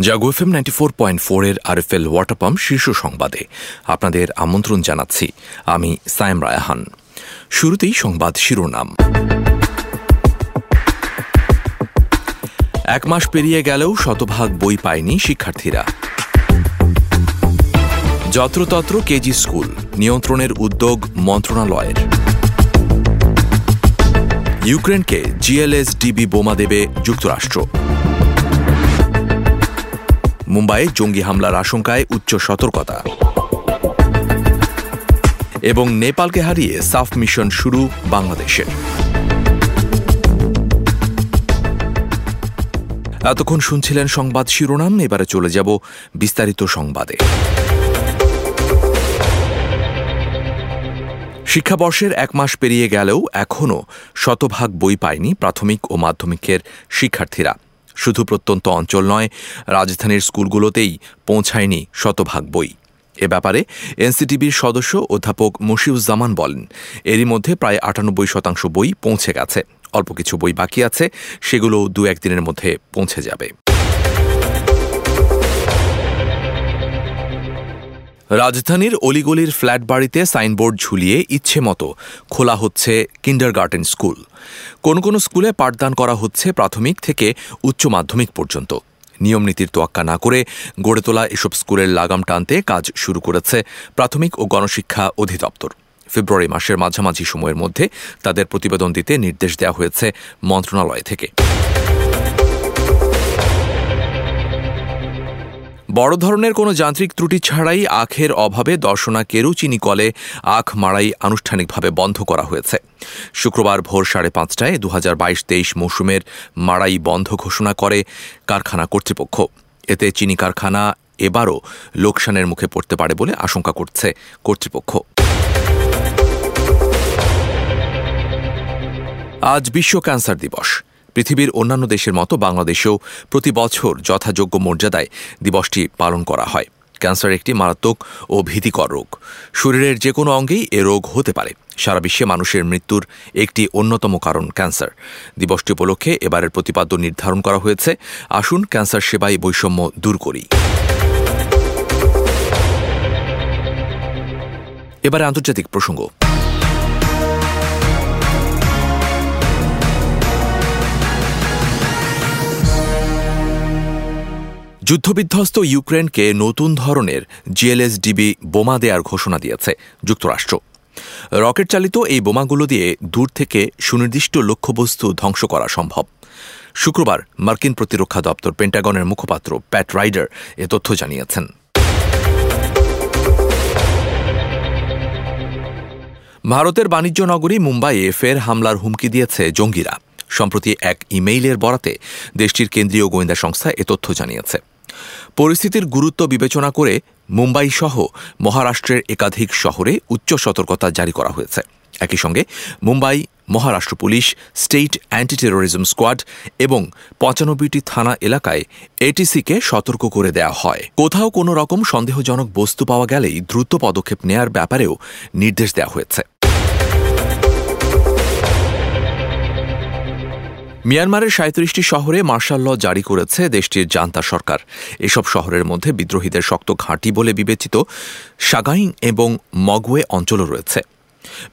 Jago F M ninety four point four এর আর RFL water pump শীর্ষ সংবাদে। আপনাদের আমন্ত্রণ জানাচ্ছি আমি সায়েম রায়হান। শুরুতেই সংবাদ শিরোনাম। এক মাস পেরিয়ে গেলেও শতভাগ বই পায়নি শিক্ষার্থীরা। যত্রতত্র কেজি স্কুল, নিয়ন্ত্রণের উদ্যোগ মন্ত্রণালয়ের। ইউক্রেনকে জিএলএসডিবি বোমা দেবে যুক্তরাষ্ট্র। মুম্বাইয়ে জঙ্গি হামলার আশঙ্কায় উচ্চ সতর্কতা। এবং নেপালকে হারিয়ে সাফ মিশন শুরু বাংলাদেশের। এতক্ষণ শুনছিলেন সংবাদ শিরোনাম, এবারে চলে যাব বিস্তারিত সংবাদে। শিক্ষাবর্ষের এক মাস পেরিয়ে গেলেও এখনও শতভাগ বই পায়নি প্রাথমিক ও মাধ্যমিকের শিক্ষার্থীরা। শুধু প্রত্যন্ত অঞ্চল নয়, রাজধানীর স্কুলগুলোতেই পৌঁছায়নি শতভাগ বই। এ ব্যাপারে এনসিটিভির সদস্য অধ্যাপক মুশিউজ্জামান বলেন, এরই মধ্যে প্রায় আটানব্বই শতাংশ বই পৌঁছে গেছে। অল্প কিছু বই বাকি আছে সেগুলো দু একদিনের মধ্যে পৌঁছে যাবে। রাজধানীর অলিগলির ফ্ল্যাট বাড়িতে সাইনবোর্ড ঝুলিয়ে ইচ্ছে মতো খোলা হচ্ছে কিন্ডার গার্ডেন স্কুল। কোন কোন স্কুলে পাঠদান করা হচ্ছে প্রাথমিক থেকে উচ্চ মাধ্যমিক পর্যন্ত। নিয়মনীতির তোয়াক্কা না করে গড়ে তোলা এসব স্কুলের লাগাম টানতে কাজ শুরু করেছে প্রাথমিক ও গণশিক্ষা অধিদপ্তর। ফেব্রুয়ারি মাসের মাঝামাঝি সময়ের মধ্যে তাদের প্রতিবেদন দিতে নির্দেশ দেওয়া হয়েছে মন্ত্রণালয় থেকে। বড় ধরনের কোনো যান্ত্রিক ত্রুটি ছাড়াই আখের অভাবে দর্শনা কেরুচিনি কলে, আখ মাড়াই আনুষ্ঠানিকভাবে বন্ধ করা হয়েছে। শুক্রবার ভোর সাড়ে পাঁচটায় দু হাজার বাইশ তেইশ মৌসুমের মাড়াই বন্ধ ঘোষণা করে কারখানা কর্তৃপক্ষ। এতে চিনি কারখানা এবারও লোকসানের মুখে পড়তে পারে বলে আশঙ্কা করছে কর্তৃপক্ষ। আজ বিশ্ব ক্যান্সার দিবস। পৃথিবীর অন্যান্য দেশের মতো বাংলাদেশেও প্রতি বছর যথাযোগ্য মর্যাদায় দিবসটি পালন করা হয়। ক্যান্সার একটি মারাত্মক ও ভীতিকর রোগ। শরীরের যে কোনো অঙ্গেই এ রোগ হতে পারে। সারা বিশ্বে মানুষের মৃত্যুর একটি অন্যতম কারণ ক্যান্সার। দিবসটি উপলক্ষে এবারের প্রতিপাদ্য নির্ধারণ করা হয়েছে। আসুন ক্যান্সার সেবায় বৈষম্য দূর করি। এবারে আন্তর্জাতিক প্রসঙ্গ। যুদ্ধবিধ্বস্ত ইউক্রেনকে নতুন ধরনের জিএলএসডিবি বোমা দেওয়ার ঘোষণা দিয়েছে যুক্তরাষ্ট্র। রকেট চালিত এই বোমাগুলো দিয়ে দূর থেকে সুনির্দিষ্ট লক্ষ্যবস্তু ধ্বংস করা সম্ভব। শুক্রবার মার্কিন প্রতিরক্ষা দপ্তর পেন্টাগনের মুখপাত্র প্যাট রাইডার এ তথ্য জানিয়েছেন। ভারতের বাণিজ্য নগরী মুম্বাইয়ে ফের হামলার হুমকি দিয়েছে জঙ্গিরা। সম্প্রতি এক ইমেইলের বরাতে দেশটির কেন্দ্রীয় গোয়েন্দা সংস্থা এ তথ্য জানিয়েছে। পরিস্থিতির গুরুত্ব বিবেচনা করে মুম্বাই সহ মহারাষ্ট্রের একাধিক শহরে উচ্চ সতর্কতা জারি করা হয়েছে। একই সঙ্গে Mumbai, Maharashtra police, state anti terrorism squad এবং পঁচানব্বইটি থানা এলাকায় এটিসিকে সতর্ক করে দেওয়া হয়। কোথাও কোনো রকম সন্দেহজনক বস্তু পাওয়া গেলেই দ্রুত পদক্ষেপ নেয়ার ব্যাপারেও নির্দেশ দেওয়া হয়েছে। মিয়ানমারের সাঁত্রিশটি শহরে মার্শাল ল জারি করেছে দেশটির জান্তা সরকার। এসব শহরের মধ্যে বিদ্রোহীদের শক্ত ঘাঁটি বলে বিবেচিত সাগাইং এবং মগওয়ে অঞ্চলও রয়েছে।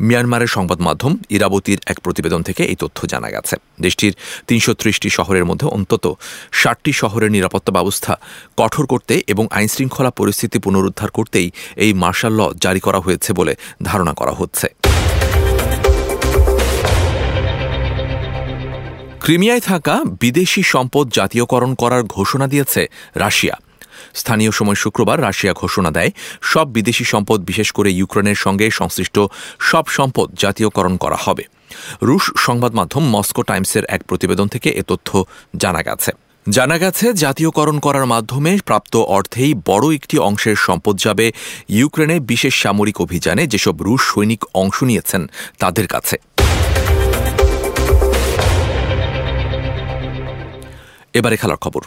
মিয়ানমারের সংবাদ মাধ্যম ইরাবতীর এক প্রতিবেদন থেকে এই তথ্য জানা গেছে। দেশটির তিনশো ত্রিশটি শহরের মধ্যে অন্তত ষাটটি শহরের নিরাপত্তা ব্যবস্থা কঠোর করতে এবং আইনশৃঙ্খলা পরিস্থিতি পুনরুদ্ধার করতেই এই মার্শাল ল জারি করা হয়েছে বলে ধারণা করা হচ্ছে। ক্রিমিয়ায় থাকা বিদেশি সম্পদ জাতীয়করণ করার ঘোষণা দিয়েছে রাশিয়া। স্থানীয় সময় শুক্রবার রাশিয়া ঘোষণা দেয়, সব বিদেশি সম্পদ, বিশেষ করে ইউক্রেনের সঙ্গে সংশ্লিষ্ট সব সম্পদ জাতীয়করণ করা হবে। রুশ সংবাদ মাধ্যম মস্কো টাইমসের এক প্রতিবেদন থেকে এ তথ্য জানা গেছে। জানা গেছে, জাতীয়করণ করার মাধ্যমে প্রাপ্ত অর্থেই বড় একটি অংশের সম্পদ যাবে ইউক্রেনে বিশেষ সামরিক অভিযানে যেসব রুশ সৈনিক অংশ নিয়েছেন তাদের কাছে। এবারে খেলার খবর।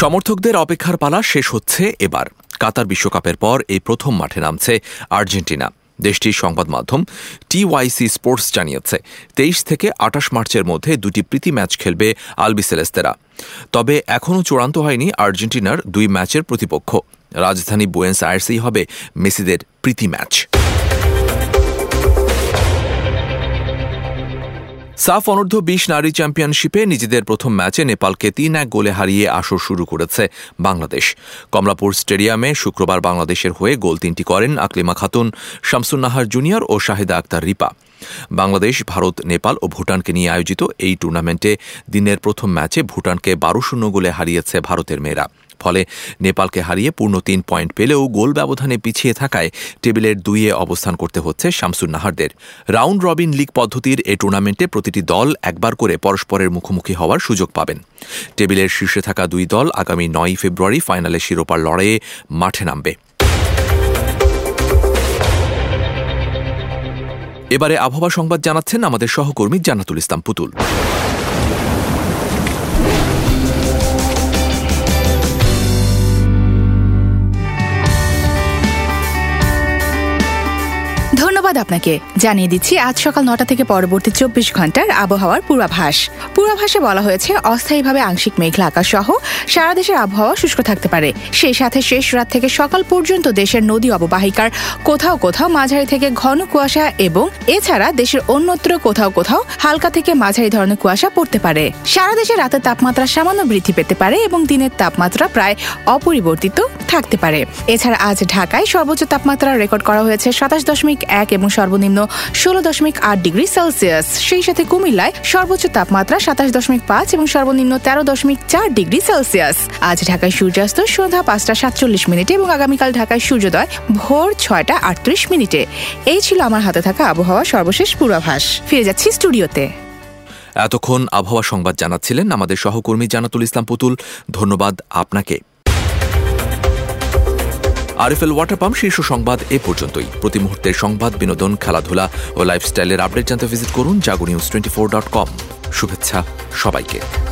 সমর্থকদের অপেক্ষার পালা শেষ হচ্ছে এবার। কাতার বিশ্বকাপের পর এই প্রথম মাঠে নামছে আর্জেন্টিনা। দেশটির সংবাদ মাধ্যম টিওয়াইসি স্পোর্টস জানিয়েছে, তেইশ থেকে আটাশ মার্চের মধ্যে দুটি প্রীতি ম্যাচ খেলবে আলবিসেলেস্তেরা তবে এখনও চূড়ান্ত হয়নি আর্জেন্টিনার দুই ম্যাচের প্রতিপক্ষ। রাজধানী বুয়েন্স আয়ার্সেই হবে মেসিদের প্রীতি ম্যাচ। সাফ অনূর্ধ্ব বিশ নারী চ্যাম্পিয়নশিপে নিজেদের প্রথম ম্যাচে নেপালকে তিন এক গোলে হারিয়ে আসর শুরু করেছে বাংলাদেশ। কমলাপুর স্টেডিয়ামে শুক্রবার বাংলাদেশের হয়ে গোল তিনটি করেন আকলিমা খাতুন, শামসুন্নাহার জুনিয়র ও শাহিদা আক্তার রিপা। বাংলাদেশ, ভারত, নেপাল ও ভুটানকে নিয়ে আয়োজিত এই টুর্নামেন্টে দিনের প্রথম ম্যাচে ভুটানকে বারো শূন্য গোলে হারিয়েছে ভারতের মেয়েরা। ফলে নেপালকে হারিয়ে পূর্ণ তিন পয়েন্ট পেলেও গোল ব্যবধানে পিছিয়ে থাকায় টেবিলের দুইয়ে অবস্থান করতে হচ্ছে শামসুন নাহারদের। রাউন্ড রবিন লিগ পদ্ধতির এই টুর্নামেন্টে প্রতিটি দল একবার করে পরস্পরের মুখোমুখি হওয়ার সুযোগ পাবেন। টেবিলের শীর্ষে থাকা দুই দল আগামী নয় ফেব্রুয়ারি ফাইনালে শিরোপার লড়াইয়ে মাঠে নামবে। এবারে আবহাওয়া সংবাদ জানাচ্ছেন আমাদের সহকর্মী জান্নাতুল ইসলাম পুতুল। ধন্যবাদ আপনাকে। জানিয়ে দিচ্ছি, আজ সকাল নটা থেকে পরবর্তী চব্বিশ ঘণ্টার আবহাওয়ার পূর্বাভাস। পূর্বাভাসে বলা হয়েছে, অস্থায়ীভাবে আংশিক মেঘলা আকাশ সহ সারা দেশের আবহাওয়া শুষ্ক থাকতে পারে। সেই সাথে শেষ রাত থেকে সকাল পর্যন্ত দেশের নদী অববাহিকার কোথাও কোথাও মাঝারি থেকে ঘন কুয়াশা এবং এছাড়া দেশের অন্যত্র কোথাও কোথাও হালকা থেকে মাঝারি ধরনের কুয়াশা পড়তে পারে। সারা দেশে রাতের তাপমাত্রা সামান্য বৃদ্ধি পেতে পারে এবং দিনের তাপমাত্রা প্রায় অপরিবর্তিত থাকতে পারে। এছাড়া আজ ঢাকায় সর্বোচ্চ তাপমাত্রা রেকর্ড করা হয়েছে সাতাশ দশমিক এক এবং সর্বনিম্ন ষোলো দশমিক আট ডিগ্রি সেলসিয়াস। সেই সাথে কুমিল্লায় সর্বোচ্চ তাপমাত্রা সাতাশ দশমিক পাঁচ এবং সর্বনিম্ন তেরো দশমিক চার ডিগ্রি সেলসিয়াস। আজ ঢাকায় সূর্যাস্ত সন্ধ্যা পাঁচটা সাতচল্লিশ মিনিটে এবং আগামীকাল ঢাকায় সূর্যোদয় ভোর ছয়টা আটত্রিশ মিনিটে। এই ছিল আমার হাতে থাকা আবহাওয়া সর্বশেষ পূর্বাভাস। ফিরে যাচ্ছি স্টুডিওতে। এতক্ষণ আবহাওয়া সংবাদ জানাচ্ছিলেন আমাদের সহকর্মী জানাতুল ইসলাম পুতুল। ধন্যবাদ আপনাকে। আরএফএল ওয়াটার পাম্প শীর্ষ সংবাদ এ পর্যন্তই। প্রতি মুহূর্তের সংবাদ, বিনোদন, খেলাধুলা ও লাইফস্টাইলের আপডেট জানতে ভিজিট করুন Jago news twenty four dot com শুভেচ্ছা সবাইকে।